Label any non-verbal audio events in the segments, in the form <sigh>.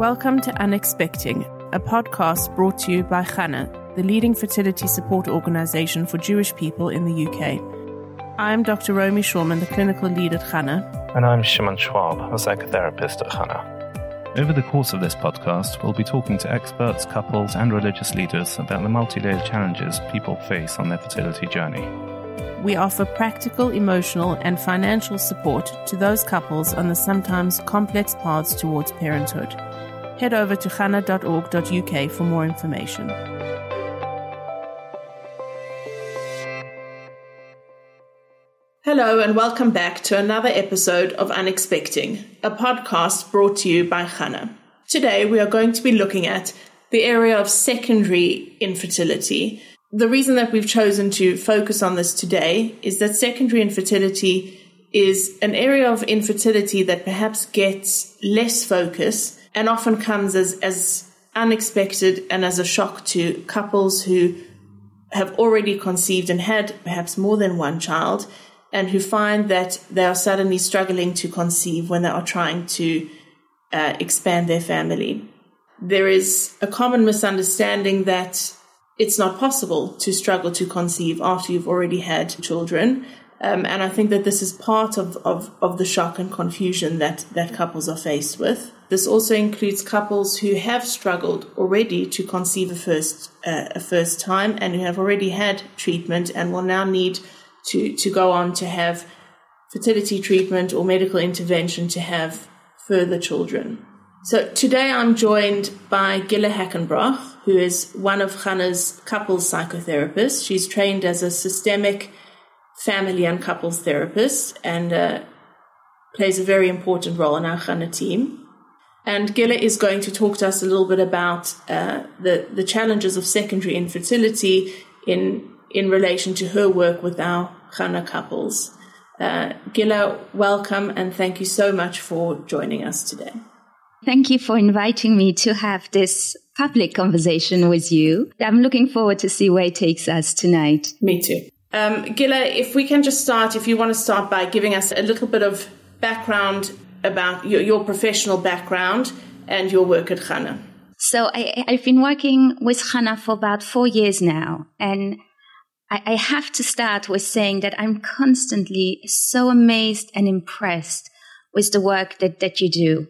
Welcome to Unexpecting, a podcast brought to you by Chana, the leading fertility support organization for Jewish people in the UK. I'm Dr. Romy Shulman, the clinical lead at Chana. And I'm Shimon Schwab, a psychotherapist at Chana. Over the course of this podcast, we'll be talking to experts, couples, and religious leaders about the multi layered challenges people face on their fertility journey. We offer practical, emotional, and financial support to those couples on the sometimes complex paths towards parenthood head over to chana.org.uk for more information. Hello, and welcome back to another episode of Unexpecting, a podcast brought to you by Chana. Today, we are going to be looking at the area of secondary infertility. The reason that we've chosen to focus on this today is that secondary infertility is an area of infertility that perhaps gets less focus and often comes as, as unexpected and as a shock to couples who have already conceived and had perhaps more than one child and who find that they are suddenly struggling to conceive when they are trying to uh, expand their family. There is a common misunderstanding that it's not possible to struggle to conceive after you've already had children. Um, and I think that this is part of, of, of the shock and confusion that, that couples are faced with. This also includes couples who have struggled already to conceive a first, uh, a first time and who have already had treatment and will now need to, to go on to have fertility treatment or medical intervention to have further children. So today I'm joined by Gilla Hackenbroch, who is one of Chana's couples psychotherapists. She's trained as a systemic family and couples therapist and uh, plays a very important role in our Chana team. And Gilla is going to talk to us a little bit about uh, the, the challenges of secondary infertility in, in relation to her work with our Chana couples. Uh, Gilla, welcome and thank you so much for joining us today. Thank you for inviting me to have this public conversation with you. I'm looking forward to see where it takes us tonight. Me too. Um, Gilla, if we can just start, if you want to start by giving us a little bit of background about your, your professional background and your work at Chana. So I, have been working with Chana for about four years now, and I, I have to start with saying that I'm constantly so amazed and impressed with the work that, that you do.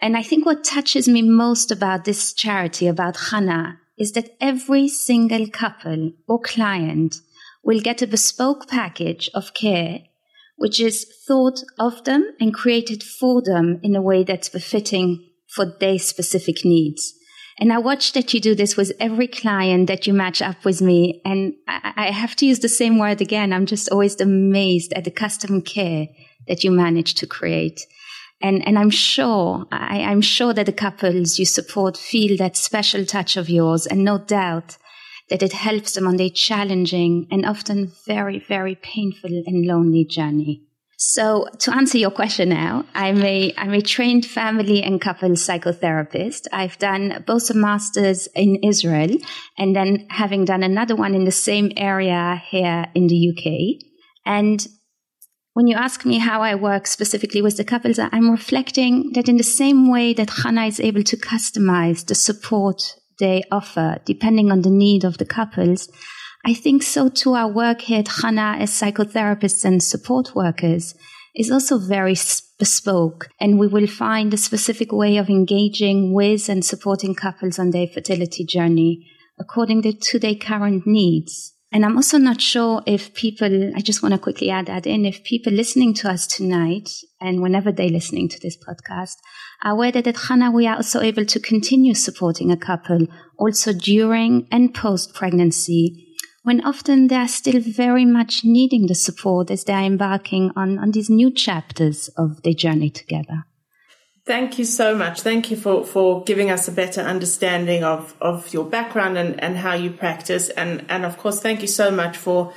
And I think what touches me most about this charity, about Chana, is that every single couple or client will get a bespoke package of care which is thought of them and created for them in a way that's befitting for their specific needs. And I watch that you do this with every client that you match up with me. And I, have to use the same word again. I'm just always amazed at the custom care that you manage to create. And, and I'm sure, I, I'm sure that the couples you support feel that special touch of yours and no doubt that it helps them on their challenging and often very, very painful and lonely journey. So to answer your question now, I'm a, I'm a trained family and couple psychotherapist. I've done both a master's in Israel and then having done another one in the same area here in the UK. And when you ask me how I work specifically with the couples, I'm reflecting that in the same way that Chana is able to customize the support they offer, depending on the need of the couples. I think so too. Our work here at Chana as psychotherapists and support workers is also very bespoke, and we will find a specific way of engaging with and supporting couples on their fertility journey according to their current needs. And I'm also not sure if people, I just want to quickly add that in, if people listening to us tonight and whenever they're listening to this podcast aware that at Chana we are also able to continue supporting a couple also during and post pregnancy when often they are still very much needing the support as they are embarking on, on these new chapters of their journey together. Thank you so much. Thank you for, for giving us a better understanding of, of your background and, and how you practice. And, and of course, thank you so much for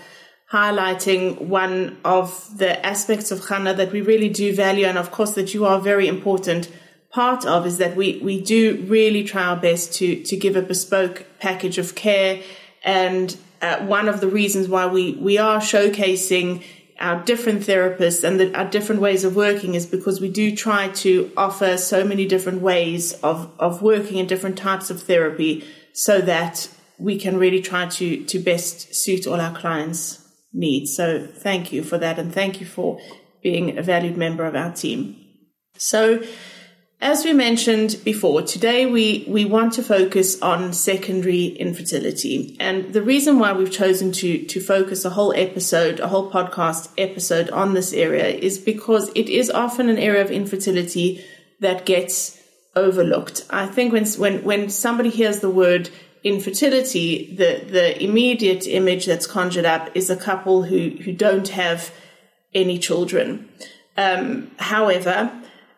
highlighting one of the aspects of Chana that we really do value. And of course, that you are very important part of is that we, we do really try our best to, to give a bespoke package of care. And uh, one of the reasons why we, we are showcasing our different therapists and the, our different ways of working is because we do try to offer so many different ways of, of working and different types of therapy so that we can really try to, to best suit all our clients' needs. So thank you for that. And thank you for being a valued member of our team. So as we mentioned before, today we, we want to focus on secondary infertility. And the reason why we've chosen to, to focus a whole episode, a whole podcast episode on this area is because it is often an area of infertility that gets overlooked. I think when, when, when somebody hears the word infertility, the, the immediate image that's conjured up is a couple who, who don't have any children. Um, however,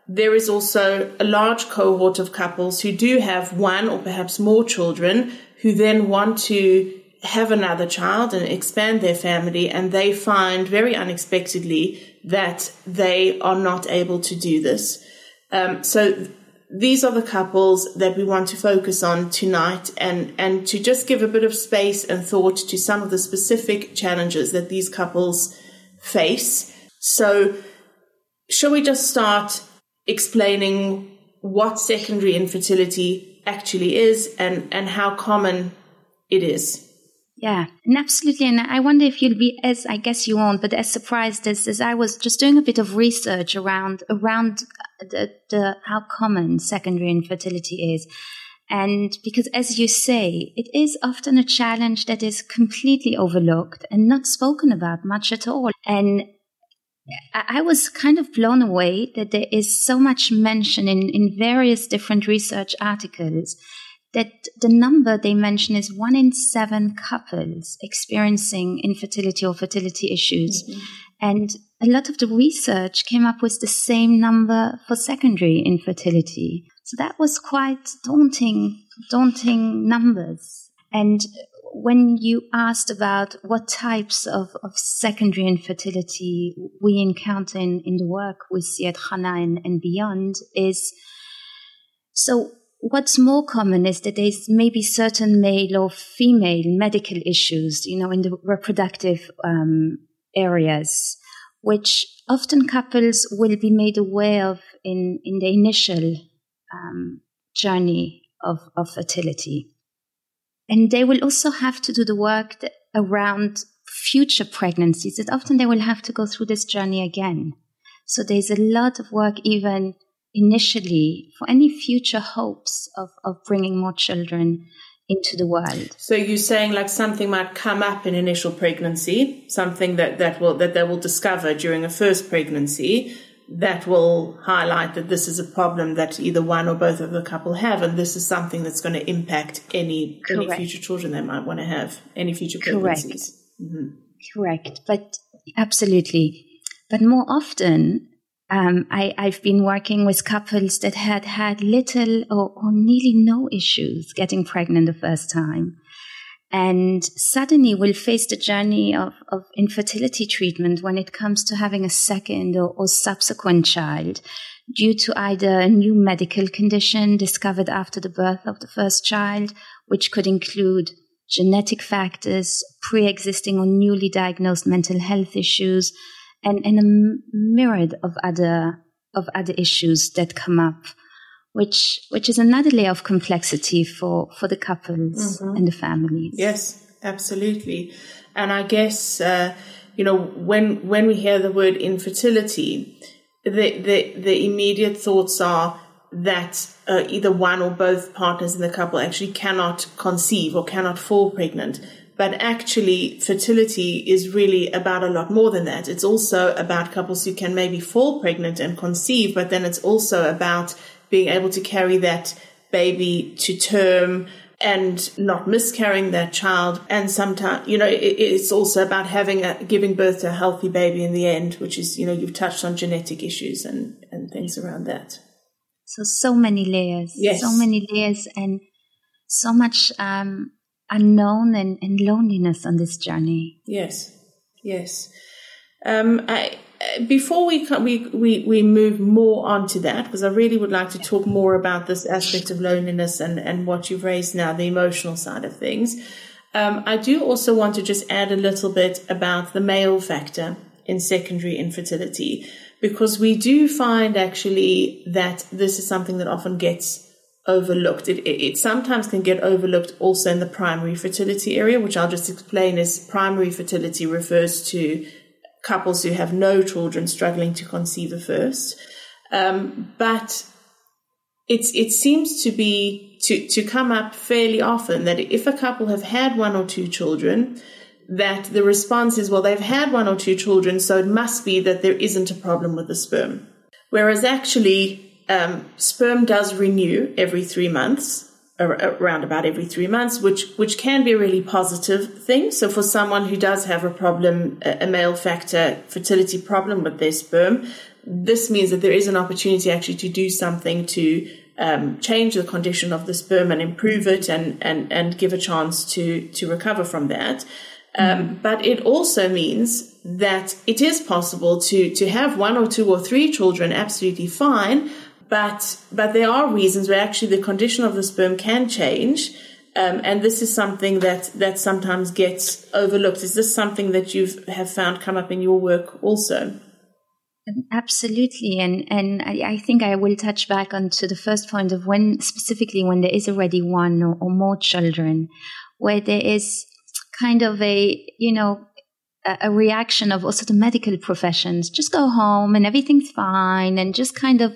there is also a large cohort of couples who do have one or perhaps more children who then want to have another child and expand their family and they find very unexpectedly that they are not able to do this. Um, so these are the couples that we want to focus on tonight and, and to just give a bit of space and thought to some of the specific challenges that these couples face. So shall we just start explaining what secondary infertility actually is and, and how common it is. Yeah, and absolutely. And I wonder if you'll be as, I guess you won't, but as surprised as, as I was just doing a bit of research around, around uh, the, the, how common secondary infertility is. And because as you say, it is often a challenge that is completely overlooked and not spoken about much at all. And I was kind of blown away that there is so much mention in, in various different research articles that the number they mention is one in seven couples experiencing infertility or fertility issues. Mm-hmm. And a lot of the research came up with the same number for secondary infertility. So that was quite daunting, daunting numbers. And when you asked about what types of, of secondary infertility we encounter in, in the work we see at Chana and, and beyond is so what's more common is that there's maybe certain male or female medical issues, you know, in the reproductive um, areas, which often couples will be made aware of in, in the initial um, journey of, of fertility. And they will also have to do the work that, around future pregnancies that often they will have to go through this journey again. So there's a lot of work even initially for any future hopes of, of bringing more children into the world. So you're saying like something might come up in initial pregnancy, something that, that will that they will discover during a first pregnancy, that will highlight that this is a problem that either one or both of the couple have, and this is something that's going to impact any any future children they might want to have, any future pregnancies. Correct. Mm-hmm. Correct, but absolutely. But more often, um, I, have been working with couples that had had little or, or nearly no issues getting pregnant the first time and suddenly will face the journey of, of infertility treatment when it comes to having a second or, or subsequent child due to either a new medical condition discovered after the birth of the first child, which could include genetic factors, pre-existing or newly diagnosed mental health issues, and, and a myriad of other of other issues that come up which which is another layer of complexity for for the couples mm-hmm. and the families. Yes, absolutely. And I guess uh, you know when when we hear the word infertility, the the the immediate thoughts are that uh, either one or both partners in the couple actually cannot conceive or cannot fall pregnant. But actually, fertility is really about a lot more than that. It's also about couples who can maybe fall pregnant and conceive, but then it's also about being able to carry that baby to term and not miscarrying that child. And sometimes, you know, it, it's also about having a, giving birth to a healthy baby in the end, which is, you know, you've touched on genetic issues and, and things around that. So, so many layers. Yes. So many layers and so much um, unknown and, and loneliness on this journey. Yes. Yes. Um, I, before we, we, we, we move more on to that, because I really would like to talk more about this aspect of loneliness and, and what you've raised now, the emotional side of things. Um, I do also want to just add a little bit about the male factor in secondary infertility because we do find actually that this is something that often gets overlooked. It, it, it, sometimes can get overlooked also in the primary fertility area, which I'll just explain as primary fertility refers to couples who have no children struggling to conceive a first. Um, but it's, it seems to be to, to come up fairly often that if a couple have had one or two children, that the response is, well, they've had one or two children, so it must be that there isn't a problem with the sperm. Whereas actually, um, sperm does renew every three months, around about every three months, which which can be a really positive thing. So for someone who does have a problem, a male factor fertility problem with their sperm, this means that there is an opportunity actually to do something to um, change the condition of the sperm and improve it and and and give a chance to to recover from that. Um, but it also means that it is possible to to have one or two or three children absolutely fine, but but there are reasons where actually the condition of the sperm can change. Um, and this is something that that sometimes gets overlooked. Is this something that you have found come up in your work also? Absolutely, and and I, I, think I will touch back onto the first point of when specifically when there is already one or, or more children, where there is kind of a, you know, a, a reaction of also the medical professions. Just go home and everything's fine and just kind of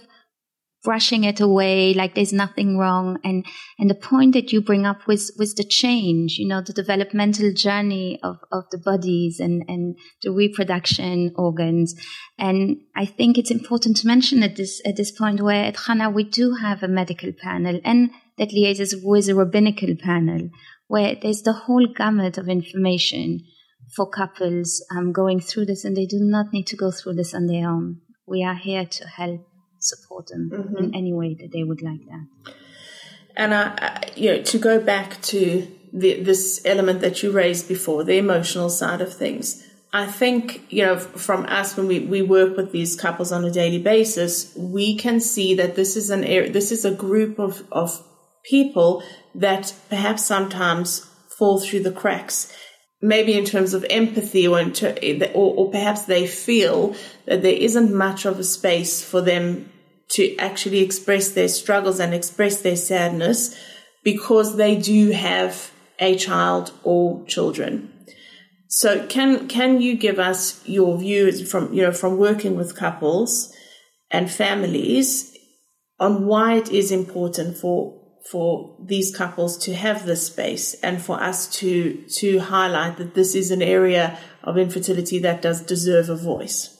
brushing it away like there's nothing wrong. And and the point that you bring up with was the change you know the developmental journey of of the bodies and and the reproduction organs. And i think it's important to mention at this at this point where at Chana we do have a medical panel and that liaises with a rabbinical panel where there's the whole gamut of information for couples um, going through this, and they do not need to go through this on their own. We are here to help support them mm-hmm. in any way that they would like that. And uh, you know, to go back to the, this element that you raised before, the emotional side of things. I think, you know, from us when we, we work with these couples on a daily basis, we can see that this is an area, this is a group of, of people that perhaps sometimes fall through the cracks. Maybe in terms of empathy, or, or, or perhaps they feel that there isn't much of a space for them to actually express their struggles and express their sadness because they do have a child or children. So can can you give us your views from you know from working with couples and families on why it is important for for these couples to have this space and for us to to highlight that this is an area of infertility that does deserve a voice.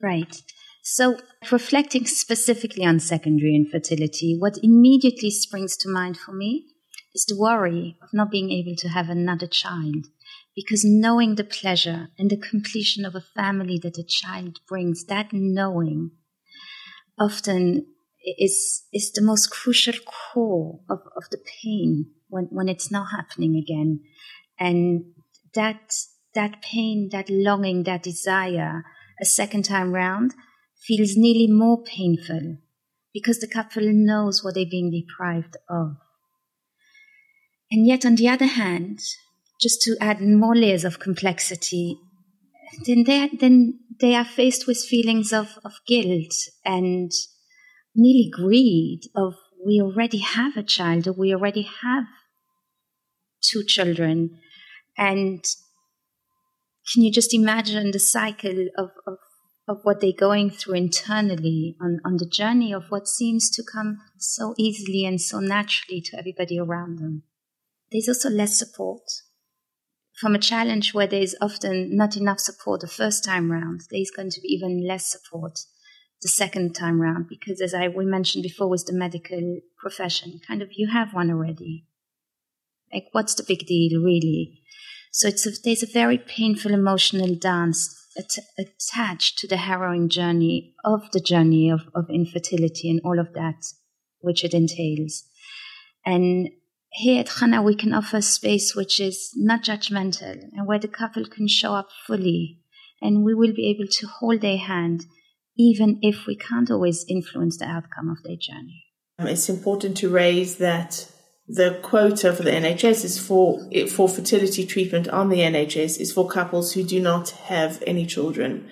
Right. So reflecting specifically on secondary infertility, what immediately springs to mind for me is the worry of not being able to have another child. Because knowing the pleasure and the completion of a family that a child brings, that knowing often is is the most crucial core of, of the pain when, when it's not happening again. And that that pain, that longing, that desire a second time round feels nearly more painful because the couple knows what they're being deprived of. And yet on the other hand, just to add more layers of complexity, then they then they are faced with feelings of, of guilt and nearly greed of we already have a child or we already have two children and can you just imagine the cycle of, of, of what they're going through internally on, on the journey of what seems to come so easily and so naturally to everybody around them? There's also less support. From a challenge where there's often not enough support the first time round, there's going to be even less support the second time round because as I we mentioned before with the medical profession, kind of you have one already. Like what's the big deal really? So it's a, there's a very painful emotional dance at, attached to the harrowing journey of the journey of, of infertility and all of that which it entails. And here at Chana, we can offer space which is not judgmental and where the couple can show up fully and we will be able to hold their hand even if we can't always influence the outcome of their journey. Um, it's important to raise that the quota for the NHS is for for fertility treatment on the NHS is for couples who do not have any children,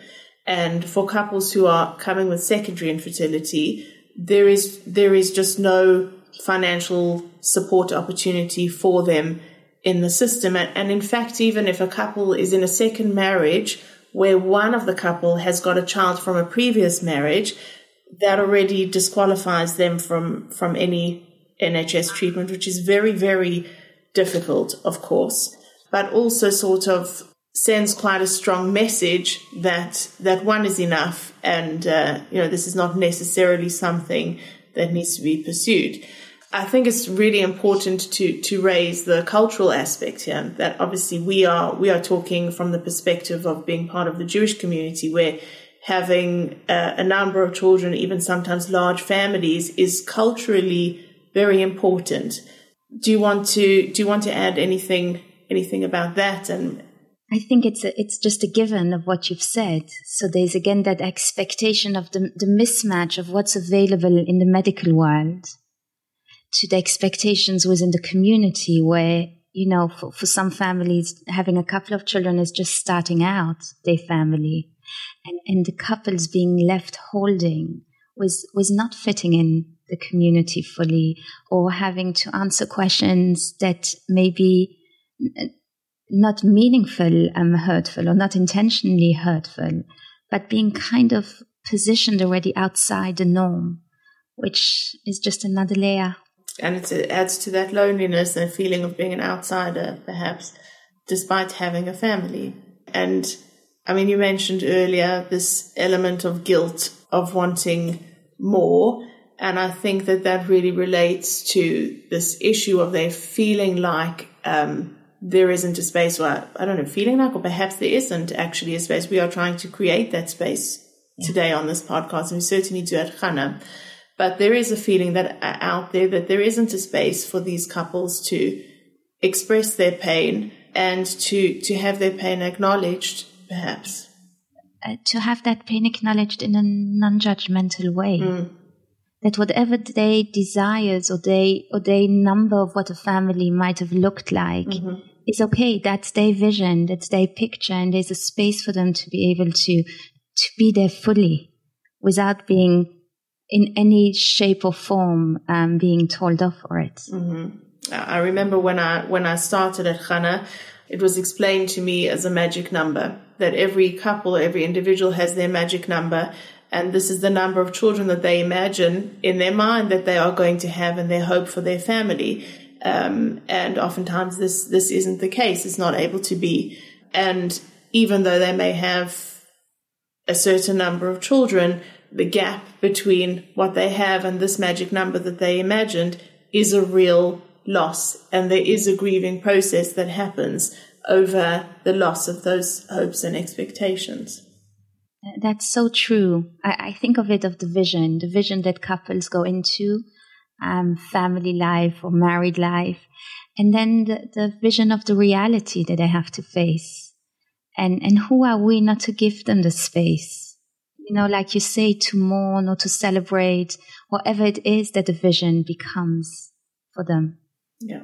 and for couples who are coming with secondary infertility, there is there is just no financial support opportunity for them in the system. And, and in fact, even if a couple is in a second marriage where one of the couple has got a child from a previous marriage, that already disqualifies them from from any NHS treatment, which is very, very difficult, of course, but also sort of sends quite a strong message that that one is enough, and uh, you know this is not necessarily something that needs to be pursued. I think it's really important to to raise the cultural aspect here. That obviously we are we are talking from the perspective of being part of the Jewish community, where having a, a number of children, even sometimes large families, is culturally very important. Do you want to do you want to add anything anything about that? And I think it's a, it's just a given of what you've said. So there's again that expectation of the, the mismatch of what's available in the medical world to the expectations within the community where you know for, for some families having a couple of children is just starting out their family and, and the couples being left holding was was not fitting in the community fully or having to answer questions that may be not meaningful um, hurtful or not intentionally hurtful, but being kind of positioned already outside the norm, which is just another layer. And it adds to that loneliness and feeling of being an outsider, perhaps, despite having a family. And I mean, you mentioned earlier this element of guilt of wanting more. And I think that that really relates to this issue of their feeling like um, there isn't a space, or I don't know, feeling like, or perhaps there isn't actually a space. We are trying to create that space yeah. today on this podcast, and we certainly do at Chana. But there is a feeling that uh, out there that there isn't a space for these couples to express their pain and to to have their pain acknowledged, perhaps. Uh, to have that pain acknowledged in a non-judgmental way. Mm that whatever their desires or their or their number of what a family might have looked like mm-hmm. is okay. That's their vision, that's their picture, and there's a space for them to be able to to be there fully without being in any shape or form um, being told off for it. Mm-hmm. I remember when I when I started at Chana, it was explained to me as a magic number that every couple, every individual has their magic number, and this is the number of children that they imagine in their mind that they are going to have and their hope for their family. Um, and oftentimes this, this isn't the case. It's not able to be. And even though they may have a certain number of children, the gap between what they have and this magic number that they imagined is a real loss. And there is a grieving process that happens over the loss of those hopes and expectations. That's so true. I, I, think of it of the vision, the vision that couples go into, um, family life or married life, and then the, the vision of the reality that they have to face. And, and who are we not to give them the space? You know, like you say, to mourn or to celebrate, whatever it is that the vision becomes for them. Yeah.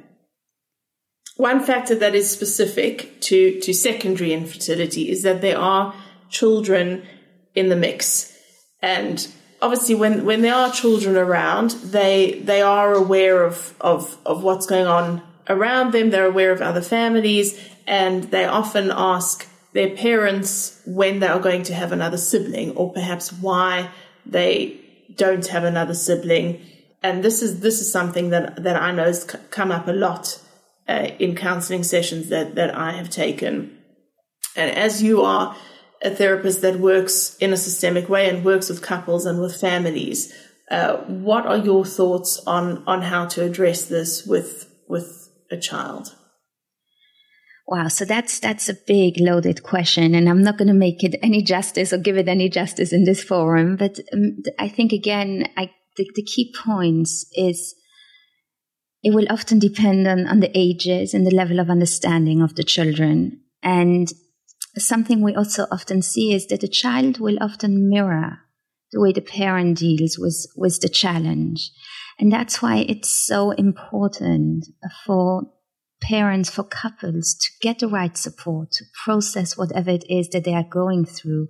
One factor that is specific to, to secondary infertility is that there are children in the mix. And obviously when, when there are children around, they they are aware of, of, of what's going on around them, they're aware of other families, and they often ask their parents when they are going to have another sibling or perhaps why they don't have another sibling. And this is this is something that, that I know has come up a lot uh, in counseling sessions that, that I have taken. And as you are a therapist that works in a systemic way and works with couples and with families. Uh, what are your thoughts on on how to address this with with a child? Wow, so that's that's a big loaded question, and I'm not going to make it any justice or give it any justice in this forum. But um, I think again, I, the, the key points is it will often depend on, on the ages and the level of understanding of the children. And something we also often see is that the child will often mirror the way the parent deals with, with the challenge. And that's why it's so important for parents, for couples to get the right support, to process whatever it is that they are going through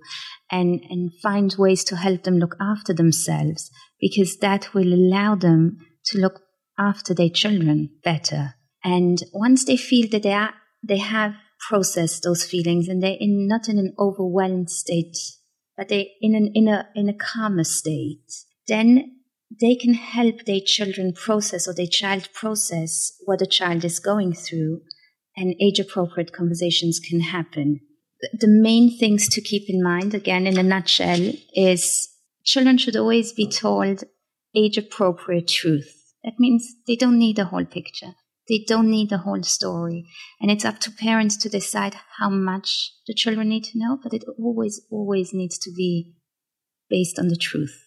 and, and find ways to help them look after themselves because that will allow them to look after their children better. And once they feel that they are, they have processed those feelings and they're in, not in an overwhelmed state, but they're in an, in a, in a calmer state, then they can help their children process or their child process what the child is going through and age appropriate conversations can happen. The main things to keep in mind, again, in a nutshell, is children should always be told age appropriate truth. That means they don't need the whole picture. They don't need the whole story. And it's up to parents to decide how much the children need to know, but it always, always needs to be based on the truth.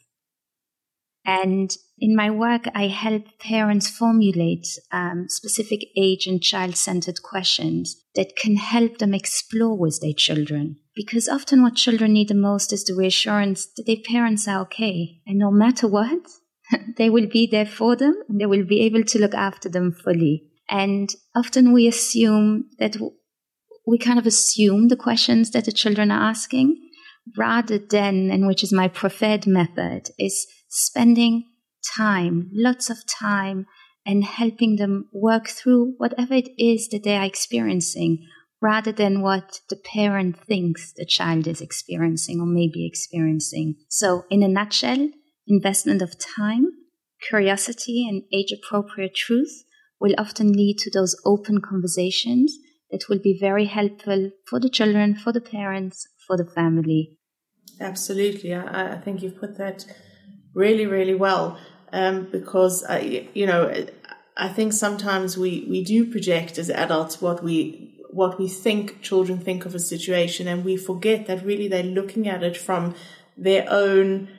And in my work, I help parents formulate um, specific age and child centered questions that can help them explore with their children. Because often what children need the most is the reassurance that their parents are okay. And no matter what, <laughs> they will be there for them and they will be able to look after them fully. And often we assume that we kind of assume the questions that the children are asking rather than, and which is my preferred method, is spending time, lots of time, and helping them work through whatever it is that they are experiencing rather than what the parent thinks the child is experiencing or may be experiencing. So, in a nutshell, investment of time, curiosity, and age appropriate truth will often lead to those open conversations that will be very helpful for the children, for the parents, for the family. Absolutely. I, I think you've put that really, really well. Um, because I, you know, I think sometimes we, we do project as adults what we what we think children think of a situation, and we forget that really they're looking at it from their own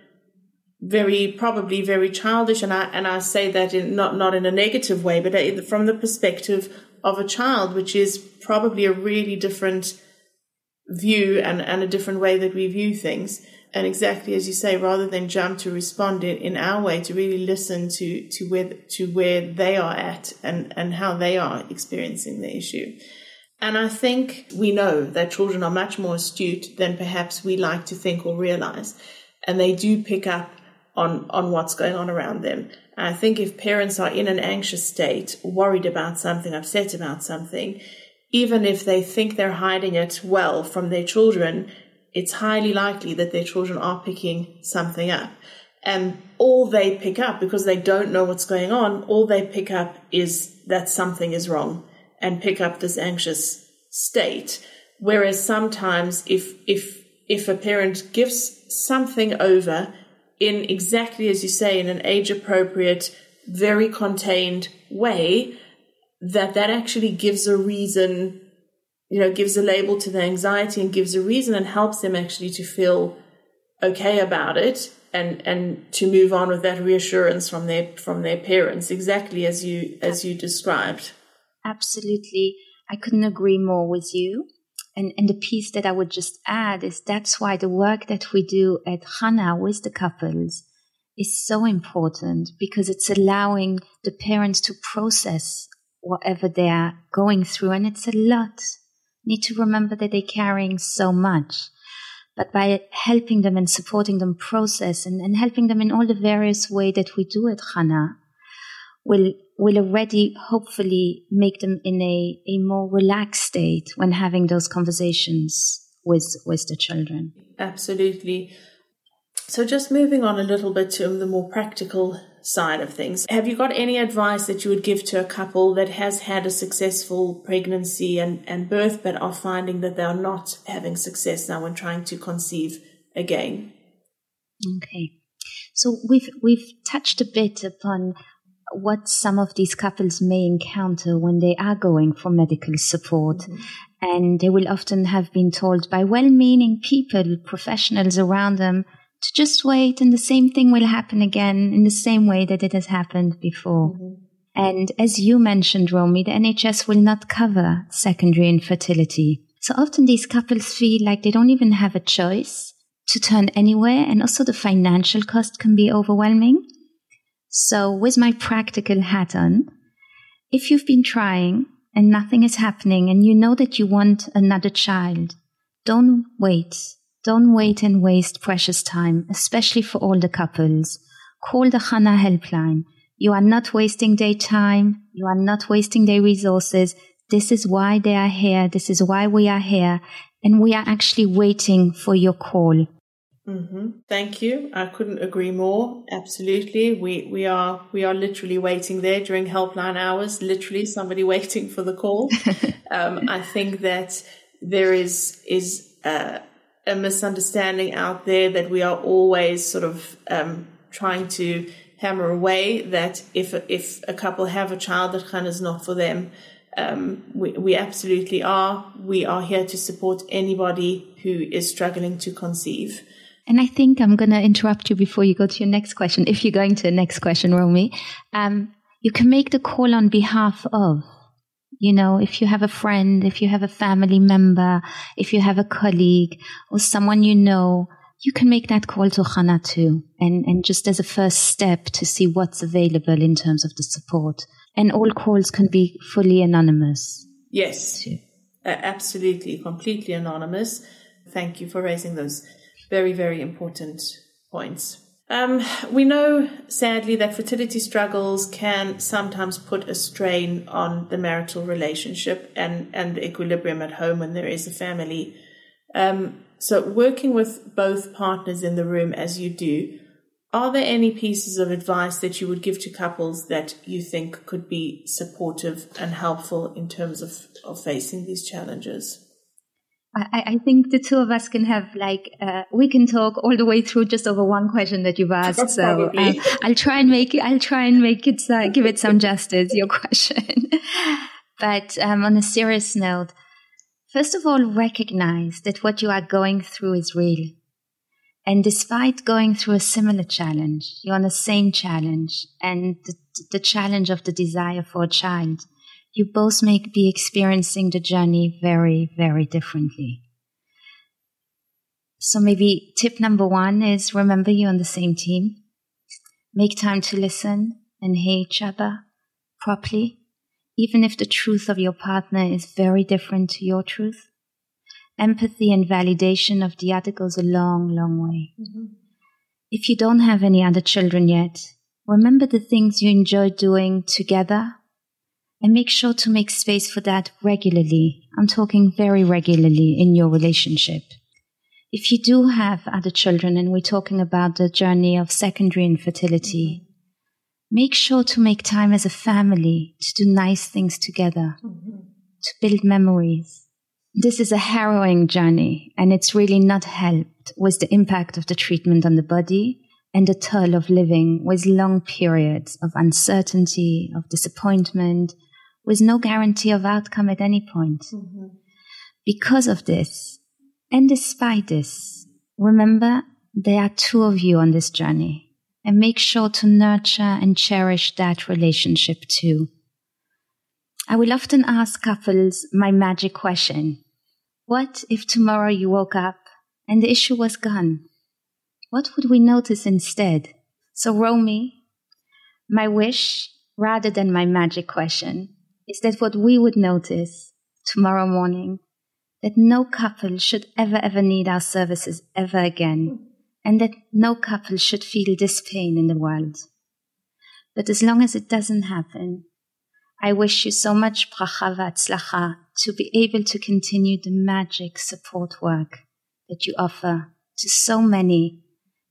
very probably very childish, and I and I say that in not not in a negative way, but from the perspective of a child, which is probably a really different view and, and a different way that we view things and exactly as you say, rather than jump to respond in, in our way, to really listen to to where to where they are at and and how they are experiencing the issue. And I think we know that children are much more astute than perhaps we like to think or realize, and they do pick up on on what's going on around them. I think if parents are in an anxious state, worried about something, upset about something, even if they think they're hiding it well from their children, it's highly likely that their children are picking something up. And all they pick up, because they don't know what's going on, all they pick up is that something is wrong and pick up this anxious state. Whereas sometimes if, if, if a parent gives something over in exactly as you say, in an age appropriate, very contained way, that that actually gives a reason you know, gives a label to the anxiety and gives a reason and helps them actually to feel okay about it and and to move on with that reassurance from their from their parents exactly as you as you described. Absolutely. I couldn't agree more with you and and the piece that i would just add is that's why the work that we do at Chana with the couples is so important because it's allowing the parents to process whatever they are going through and it's a lot need to remember that they're carrying so much. But by helping them and supporting them process and, and helping them in all the various way that we do at Chana, will will already hopefully make them in a, a more relaxed state when having those conversations with with the children. Absolutely. So just moving on a little bit to the more practical side of things. Have you got any advice that you would give to a couple that has had a successful pregnancy and, and birth but are finding that they are not having success now when trying to conceive again? Okay. So we've we've touched a bit upon what some of these couples may encounter when they are going for medical support. Mm-hmm. And they will often have been told by well meaning people, professionals around them, to just wait and the same thing will happen again in the same way that it has happened before. Mm-hmm. And as you mentioned, Romy, the NHS will not cover secondary infertility. So often these couples feel like they don't even have a choice to turn anywhere. And also the financial cost can be overwhelming. So with my practical hat on, if you've been trying and nothing is happening and you know that you want another child, don't wait. Don't wait and waste precious time, especially for older couples. Call the Chana helpline. You are not wasting their time. You are not wasting their resources. This is why they are here. This is why we are here. And we are actually waiting for your call. Mm-hmm. Thank you. I couldn't agree more. Absolutely. We, we are, we are literally waiting there during helpline hours, literally somebody <laughs> waiting for the call. <laughs> um, I think that there is, is, uh, a misunderstanding out there that we are always sort of, um, trying to hammer away that if, if a couple have a child that Chana is not for them, um, we, we absolutely are. We are here to support anybody who is struggling to conceive. And I think I'm going to interrupt you before you go to your next question. If you're going to the next question, Romy, um, you can make the call on behalf of, you know, if you have a friend, if you have a family member, if you have a colleague or someone you know, you can make that call to Chana too. And, and just as a first step to see what's available in terms of the support. And all calls can be fully anonymous. Yes, uh, absolutely, completely anonymous. Thank you for raising those very, very important points. Um, we know, sadly, that fertility struggles can sometimes put a strain on the marital relationship and, and the equilibrium at home when there is a family. Um, so, working with both partners in the room as you do, are there any pieces of advice that you would give to couples that you think could be supportive and helpful in terms of, of facing these challenges? I, I, think the two of us can have like uh, we can talk all the way through just over one question that you've asked. so uh, I'll try and make it. I'll try and make it uh, give it some justice. Your <laughs> question, but um, on a serious note, first of all, recognize that what you are going through is real, and despite going through a similar challenge, you're on the same challenge, and the, the challenge of the desire for a child you both may be experiencing the journey very, very differently. So maybe tip number one is remember you're on the same team. Make time to listen and hear each other properly, even if the truth of your partner is very different to your truth. Empathy and validation of the other goes a long, long way. Mm-hmm. If you don't have any other children yet, remember the things you enjoy doing together and make sure to make space for that regularly. I'm talking very regularly in your relationship. If you do have other children and we're talking about the journey of secondary infertility, make sure to make time as a family to do nice things together, mm-hmm. to build memories. This is a harrowing journey and it's really not helped with the impact of the treatment on the body and the toll of living with long periods of uncertainty, of disappointment, with no guarantee of outcome at any point. Mm-hmm. Because of this, and despite this, remember there are two of you on this journey and make sure to nurture and cherish that relationship too. I will often ask couples my magic question. What if tomorrow you woke up and the issue was gone? What would we notice instead? So, Romy, my wish, rather than my magic question, is that what we would notice tomorrow morning that no couple should ever, ever need our services ever again, and that no couple should feel this pain in the world. But as long as it doesn't happen, I wish you so much bracha v'atzlacha to be able to continue the magic support work that you offer to so many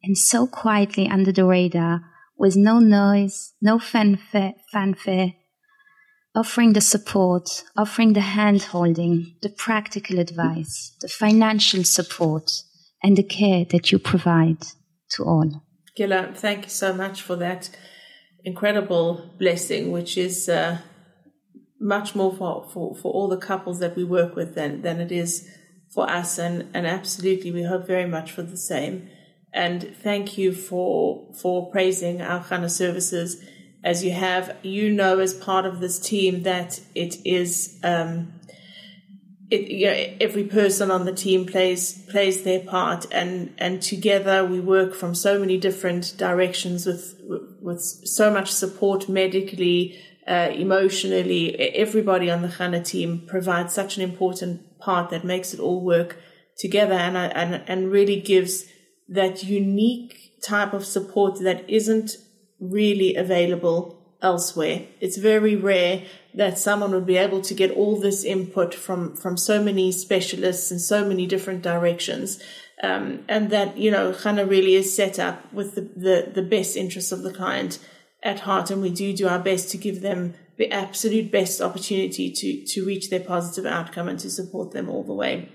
and so quietly under the radar with no noise, no fanfare, fanfare offering the support, offering the hand holding, the practical advice, the financial support, and the care that you provide to all. Gila, thank you so much for that incredible blessing, which is uh, much more for, for, for all the couples that we work with than, than it is for us. And, and absolutely, we hope very much for the same. And thank you for, for praising our Chana services as you have, you know, as part of this team that it is, um, it, you know, every person on the team plays plays their part, and and together we work from so many different directions with with so much support medically, uh, emotionally. Everybody on the Chana team provides such an important part that makes it all work together and, and, and really gives that unique type of support that isn't really available elsewhere. It's very rare that someone would be able to get all this input from, from so many specialists in so many different directions. Um, and that, you know, Chana really is set up with the, the, the best interests of the client at heart. And we do do our best to give them the absolute best opportunity to, to reach their positive outcome and to support them all the way.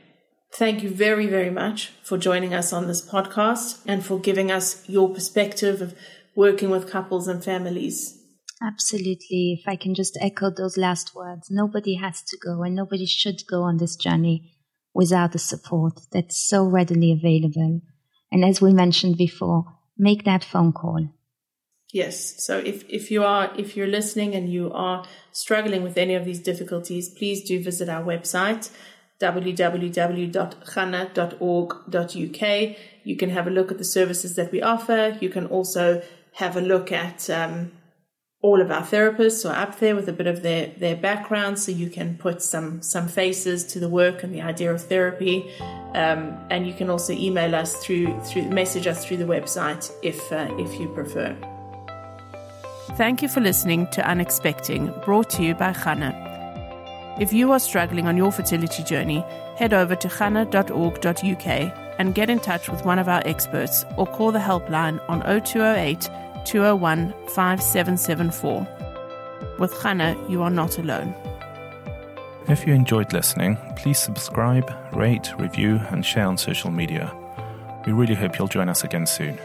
Thank you very, very much for joining us on this podcast and for giving us your perspective of working with couples and families. Absolutely. If I can just echo those last words, nobody has to go and nobody should go on this journey without the support that's so readily available. And as we mentioned before, make that phone call. Yes. So if, if you are, if you're listening and you are struggling with any of these difficulties, please do visit our website www.chana.org.uk. You can have a look at the services that we offer. You can also have a look at um, all of our therapists are up there with a bit of their, their background so you can put some some faces to the work and the idea of therapy. Um, and you can also email us through through message us through the website if uh, if you prefer. Thank you for listening to unexpecting brought to you by Chana if you are struggling on your fertility journey, head over to chana.org.uk and get in touch with one of our experts or call the helpline on 0208 201 5774. With Chana, you are not alone. If you enjoyed listening, please subscribe, rate, review, and share on social media. We really hope you'll join us again soon.